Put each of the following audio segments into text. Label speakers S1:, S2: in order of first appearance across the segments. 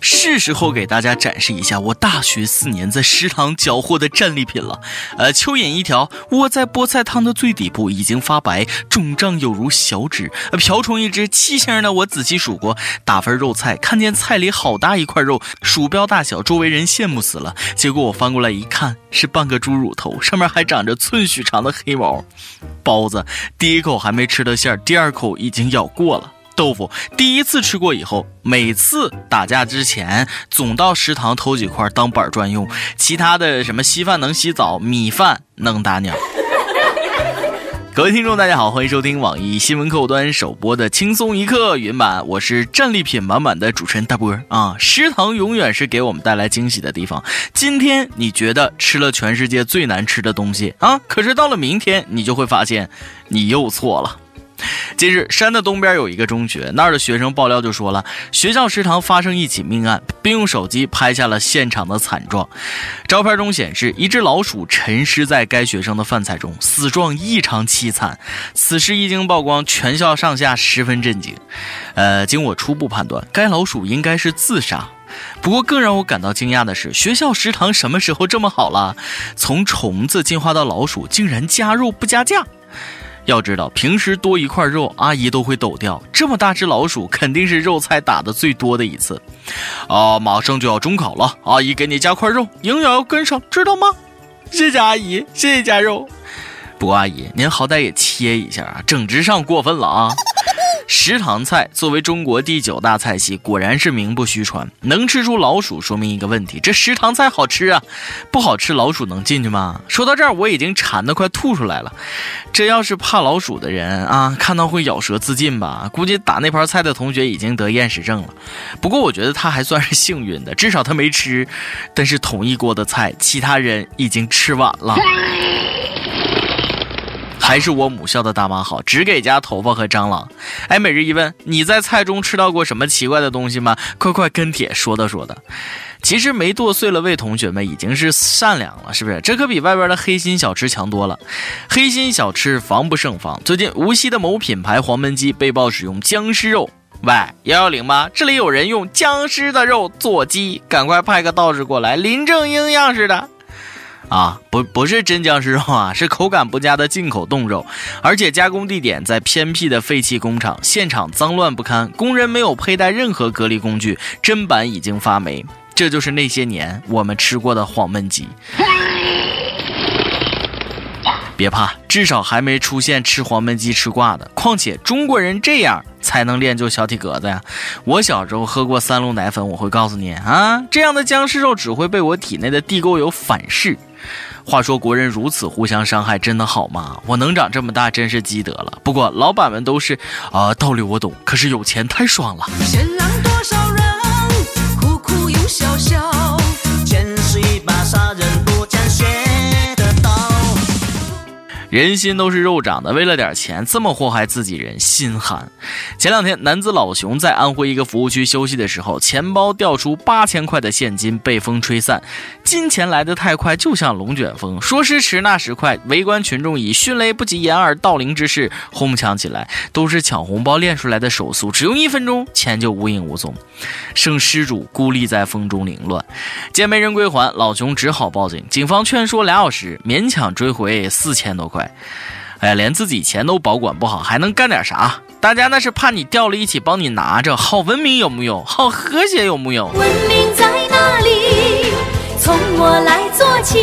S1: 是时候给大家展示一下我大学四年在食堂缴获的战利品了。呃，蚯蚓一条，窝在菠菜汤的最底部，已经发白，肿胀有如小指。瓢虫一只，七星的，我仔细数过。打份肉菜，看见菜里好大一块肉，鼠标大小，周围人羡慕死了。结果我翻过来一看，是半个猪乳头，上面还长着寸许长的黑毛。包子，第一口还没吃到馅儿，第二口已经咬过了。豆腐第一次吃过以后，每次打架之前总到食堂偷几块当板砖用，其他的什么稀饭能洗澡，米饭能打鸟。各位听众，大家好，欢迎收听网易新闻客户端首播的轻松一刻云版，我是战利品满满的主持人大波啊。食堂永远是给我们带来惊喜的地方。今天你觉得吃了全世界最难吃的东西啊，可是到了明天，你就会发现你又错了。近日，山的东边有一个中学，那儿的学生爆料就说了，学校食堂发生一起命案，并用手机拍下了现场的惨状。照片中显示，一只老鼠沉尸在该学生的饭菜中，死状异常凄惨。此事一经曝光，全校上下十分震惊。呃，经我初步判断，该老鼠应该是自杀。不过，更让我感到惊讶的是，学校食堂什么时候这么好了？从虫子进化到老鼠，竟然加肉不加价。要知道，平时多一块肉，阿姨都会抖掉。这么大只老鼠，肯定是肉菜打的最多的一次。啊，马上就要中考了，阿姨给你加块肉，营养要跟上，知道吗？谢谢阿姨，谢谢加肉。不过阿姨，您好歹也切一下啊，整只上过分了啊。食堂菜作为中国第九大菜系，果然是名不虚传。能吃出老鼠，说明一个问题：这食堂菜好吃啊！不好吃，老鼠能进去吗？说到这儿，我已经馋得快吐出来了。这要是怕老鼠的人啊，看到会咬舌自尽吧？估计打那盘菜的同学已经得厌食症了。不过我觉得他还算是幸运的，至少他没吃。但是同一锅的菜，其他人已经吃完了。还是我母校的大妈好，只给加头发和蟑螂。哎，每日一问，你在菜中吃到过什么奇怪的东西吗？快快跟帖说道说道。其实没剁碎了喂，同学们已经是善良了，是不是？这可比外边的黑心小吃强多了。黑心小吃防不胜防。最近无锡的某品牌黄焖鸡被曝使用僵尸肉。喂，幺幺零吗？这里有人用僵尸的肉做鸡，赶快派个道士过来，林正英样式的。啊，不不是真僵尸肉啊，是口感不佳的进口冻肉，而且加工地点在偏僻的废弃工厂，现场脏乱不堪，工人没有佩戴任何隔离工具，砧板已经发霉。这就是那些年我们吃过的黄焖鸡。别怕，至少还没出现吃黄焖鸡吃挂的。况且中国人这样才能练就小体格子呀。我小时候喝过三鹿奶粉，我会告诉你啊，这样的僵尸肉只会被我体内的地沟油反噬。话说国人如此互相伤害，真的好吗？我能长这么大，真是积德了。不过老板们都是，啊，道理我懂，可是有钱太爽了。人心都是肉长的，为了点钱这么祸害自己人，心寒。前两天，男子老熊在安徽一个服务区休息的时候，钱包掉出八千块的现金，被风吹散。金钱来得太快，就像龙卷风，说时迟那时快，围观群众以迅雷不及掩耳盗铃之势哄抢起来，都是抢红包练出来的手速，只用一分钟，钱就无影无踪，剩失主孤立在风中凌乱。见没人归还，老熊只好报警。警方劝说俩小时，勉强追回四千多块。哎呀，连自己钱都保管不好，还能干点啥？大家那是怕你掉了，一起帮你拿着，好文明有木有？好和谐有木有？文明在哪里？从我来做起，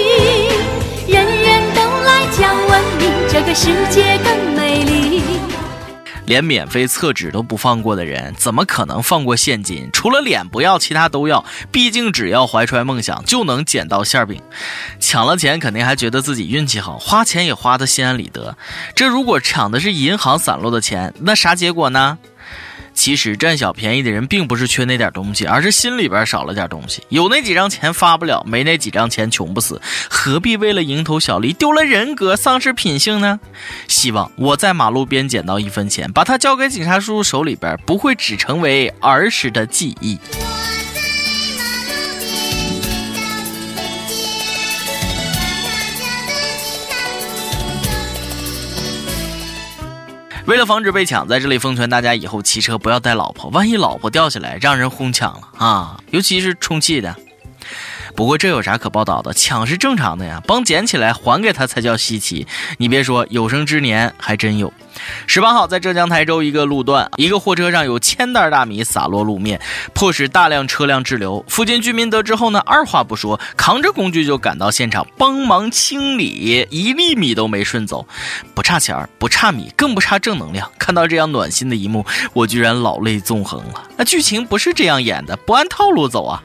S1: 人人都来讲文明，这个世界更。连免费厕纸都不放过的人，怎么可能放过现金？除了脸不要，其他都要。毕竟只要怀揣梦想，就能捡到馅饼。抢了钱，肯定还觉得自己运气好，花钱也花得心安理得。这如果抢的是银行散落的钱，那啥结果呢？其实占小便宜的人并不是缺那点东西，而是心里边少了点东西。有那几张钱发不了，没那几张钱穷不死，何必为了蝇头小利丢了人格、丧失品性呢？希望我在马路边捡到一分钱，把它交给警察叔叔手里边，不会只成为儿时的记忆。为了防止被抢，在这里奉劝大家以后骑车不要带老婆，万一老婆掉下来让人哄抢了啊，尤其是充气的。不过这有啥可报道的？抢是正常的呀，帮捡起来还给他才叫稀奇。你别说，有生之年还真有。十八号，在浙江台州一个路段，一个货车上有千袋大米洒落路面，迫使大量车辆滞留。附近居民得知后呢，二话不说，扛着工具就赶到现场帮忙清理，一粒米都没顺走。不差钱儿，不差米，更不差正能量。看到这样暖心的一幕，我居然老泪纵横了。那剧情不是这样演的，不按套路走啊。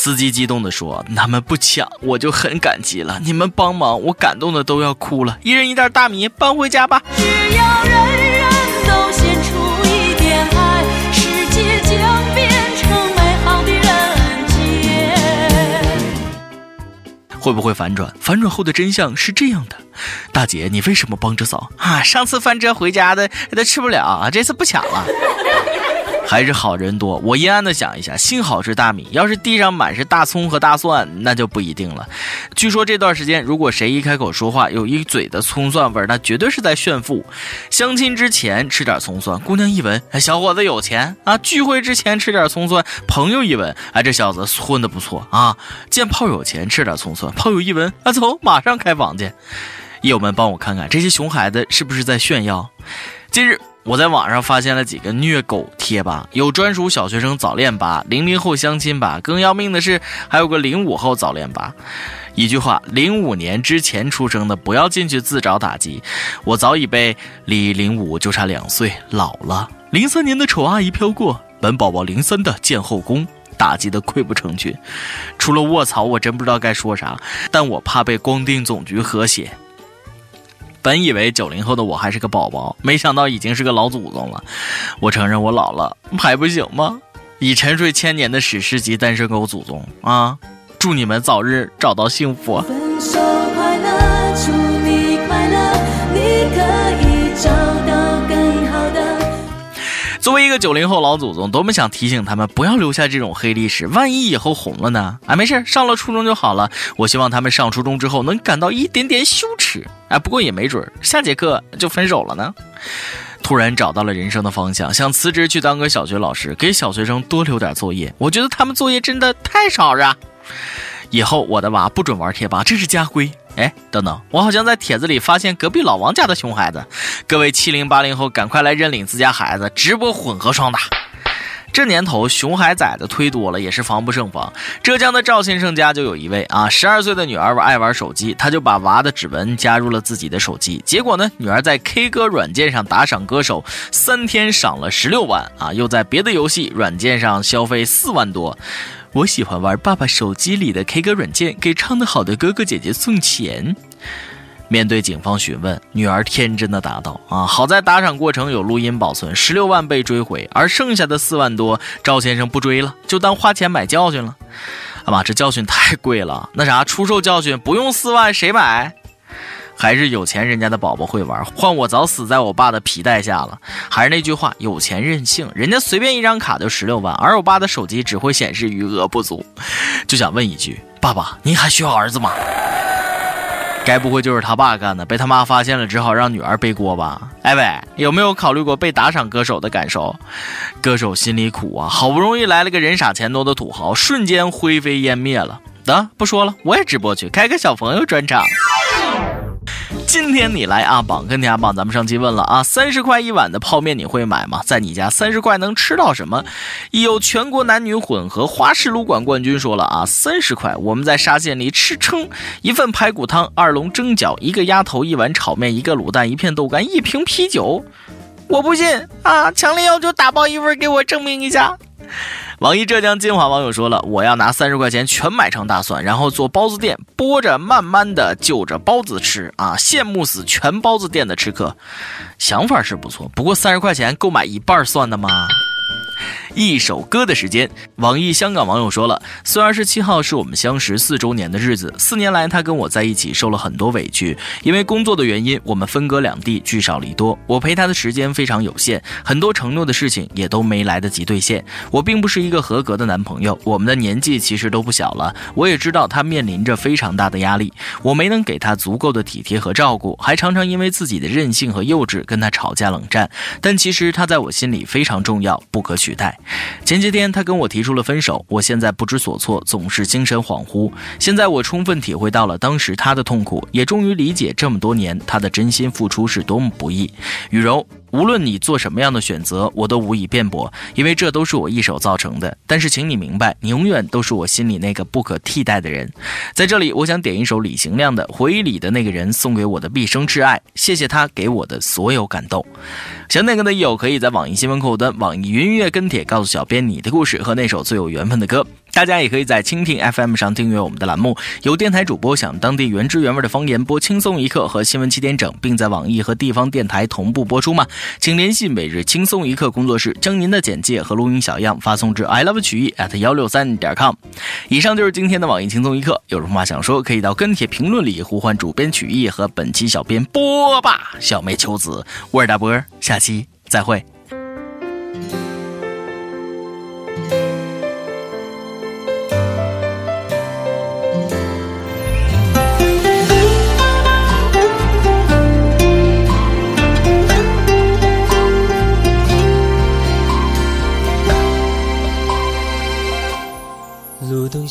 S1: 司机激动地说：“他们不抢，我就很感激了。你们帮忙，我感动的都要哭了。一人一袋大米，搬回家吧。”只要人人都献出一点爱，世界将变成美好的人间。会不会反转？反转后的真相是这样的：大姐，你为什么帮着扫啊？上次翻车回家的都吃不了，这次不抢了。还是好人多，我阴暗的想一下，幸好是大米，要是地上满是大葱和大蒜，那就不一定了。据说这段时间，如果谁一开口说话有一嘴的葱蒜味儿，那绝对是在炫富。相亲之前吃点葱蒜，姑娘一闻，哎小伙子有钱啊；聚会之前吃点葱蒜，朋友一闻，哎，这小子混的不错啊。见炮友前吃点葱蒜，炮友一闻，啊，走，马上开房去。友们帮我看看，这些熊孩子是不是在炫耀？近日。我在网上发现了几个虐狗贴吧，有专属小学生早恋吧、零零后相亲吧，更要命的是还有个零五后早恋吧。一句话，零五年之前出生的不要进去自找打击。我早已被离零五就差两岁，老了。零三年的丑阿姨飘过，本宝宝零三的建后宫，打击的溃不成军。除了卧槽，我真不知道该说啥，但我怕被光腚总局和谐。本以为九零后的我还是个宝宝，没想到已经是个老祖宗了。我承认我老了，还不行吗？已沉睡千年的史诗级单身狗祖宗啊！祝你们早日找到幸福。分手快乐，祝你快乐，你可以找。作为一个九零后老祖宗，多么想提醒他们不要留下这种黑历史，万一以后红了呢？啊，没事，上了初中就好了。我希望他们上初中之后能感到一点点羞耻。哎，不过也没准，下节课就分手了呢。突然找到了人生的方向，想辞职去当个小学老师，给小学生多留点作业。我觉得他们作业真的太少了。以后我的娃不准玩贴吧，这是家规。哎，等等，我好像在帖子里发现隔壁老王家的熊孩子。各位七零八零后，赶快来认领自家孩子，直播混合双打。这年头，熊孩崽子忒多了，也是防不胜防。浙江的赵先生家就有一位啊，十二岁的女儿爱玩手机，他就把娃的指纹加入了自己的手机。结果呢，女儿在 K 歌软件上打赏歌手，三天赏了十六万啊，又在别的游戏软件上消费四万多。我喜欢玩爸爸手机里的 K 歌软件，给唱得好的哥哥姐姐送钱。面对警方询问，女儿天真的答道：“啊，好在打赏过程有录音保存，十六万被追回，而剩下的四万多，赵先生不追了，就当花钱买教训了。啊妈，这教训太贵了，那啥，出售教训不用四万，谁买？”还是有钱人家的宝宝会玩，换我早死在我爸的皮带下了。还是那句话，有钱任性，人家随便一张卡就十六万，而我爸的手机只会显示余额不足。就想问一句，爸爸，您还需要儿子吗？该不会就是他爸干的，被他妈发现了，只好让女儿背锅吧？哎喂，有没有考虑过被打赏歌手的感受？歌手心里苦啊，好不容易来了个人傻钱多的土豪，瞬间灰飞烟灭了。得不说了，我也直播去开个小朋友专场。今天你来阿榜跟天阿榜，咱们上期问了啊，三十块一碗的泡面你会买吗？在你家三十块能吃到什么？已有全国男女混合花式撸管冠军说了啊，三十块我们在沙县里吃撑，一份排骨汤，二笼蒸饺，一个鸭头，一碗炒面，一个卤蛋，一片豆干，一瓶啤酒。我不信啊，强烈要求打包一份给我证明一下。网易浙江金华网友说了：“我要拿三十块钱全买成大蒜，然后做包子店，剥着慢慢的就着包子吃啊！羡慕死全包子店的吃客，想法是不错，不过三十块钱够买一半蒜的吗？”一首歌的时间。网易香港网友说了，四月二十七号是我们相识四周年的日子。四年来，他跟我在一起受了很多委屈，因为工作的原因，我们分隔两地，聚少离多。我陪他的时间非常有限，很多承诺的事情也都没来得及兑现。我并不是一个合格的男朋友，我们的年纪其实都不小了。我也知道他面临着非常大的压力，我没能给他足够的体贴和照顾，还常常因为自己的任性和幼稚跟他吵架冷战。但其实他在我心里非常重要，不可取代。前些天他跟我提出了分手，我现在不知所措，总是精神恍惚。现在我充分体会到了当时他的痛苦，也终于理解这么多年他的真心付出是多么不易。雨柔。无论你做什么样的选择，我都无以辩驳，因为这都是我一手造成的。但是，请你明白，你永远都是我心里那个不可替代的人。在这里，我想点一首李行亮的《回忆里的那个人》，送给我的毕生挚爱，谢谢他给我的所有感动。想点歌的友可以在网易新闻客户端、网易云音乐跟帖告诉小编你的故事和那首最有缘分的歌。大家也可以在蜻蜓 FM 上订阅我们的栏目，有电台主播想当地原汁原味的方言播轻松一刻和新闻七点整，并在网易和地方电台同步播出吗？请联系每日轻松一刻工作室，将您的简介和录音小样发送至 i love 曲艺 at 幺六三点 com。以上就是今天的网易轻松一刻，有什么话想说，可以到跟帖评论里呼唤主编曲艺和本期小编波霸小妹秋子，我是大波，下期再会。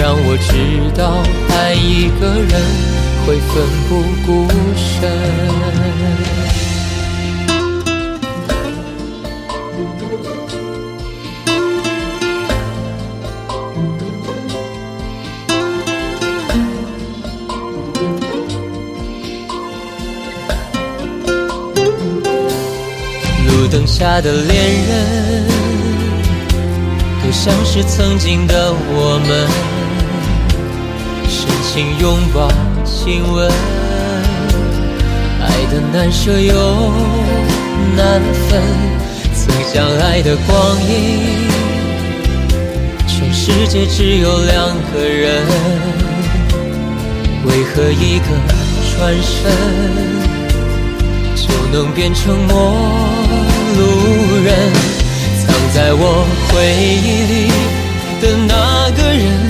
S2: 让我知道爱一个人会奋不顾身。路灯下的恋人。像是曾经的我们，深情拥抱、亲吻，爱的难舍又难分。曾相爱的光阴，全世界只有两个人，为何一个转身就能变成陌路人？藏在我回忆里的那个人，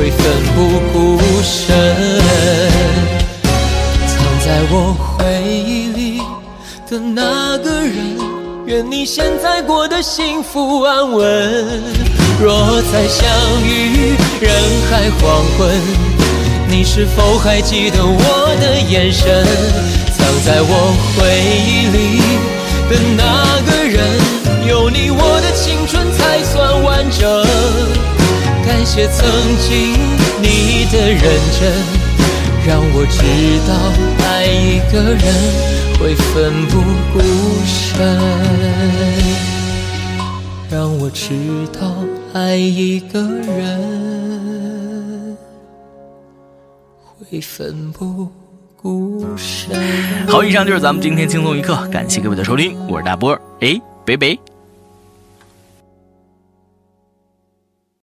S2: 会奋不顾身。藏在我回忆里的那个人，愿你现在过得幸福安稳。若再相遇人海黄昏，你是否还记得我的眼神？藏在我回忆里的那个人，有你我的青春。才算完整。感谢曾经你的认真，让我知道爱一个人会奋不顾身。让我知道爱一个人会奋不顾身。
S1: 好，以上就是咱们今天轻松一刻，感谢各位的收听，我是大波儿，哎，拜拜。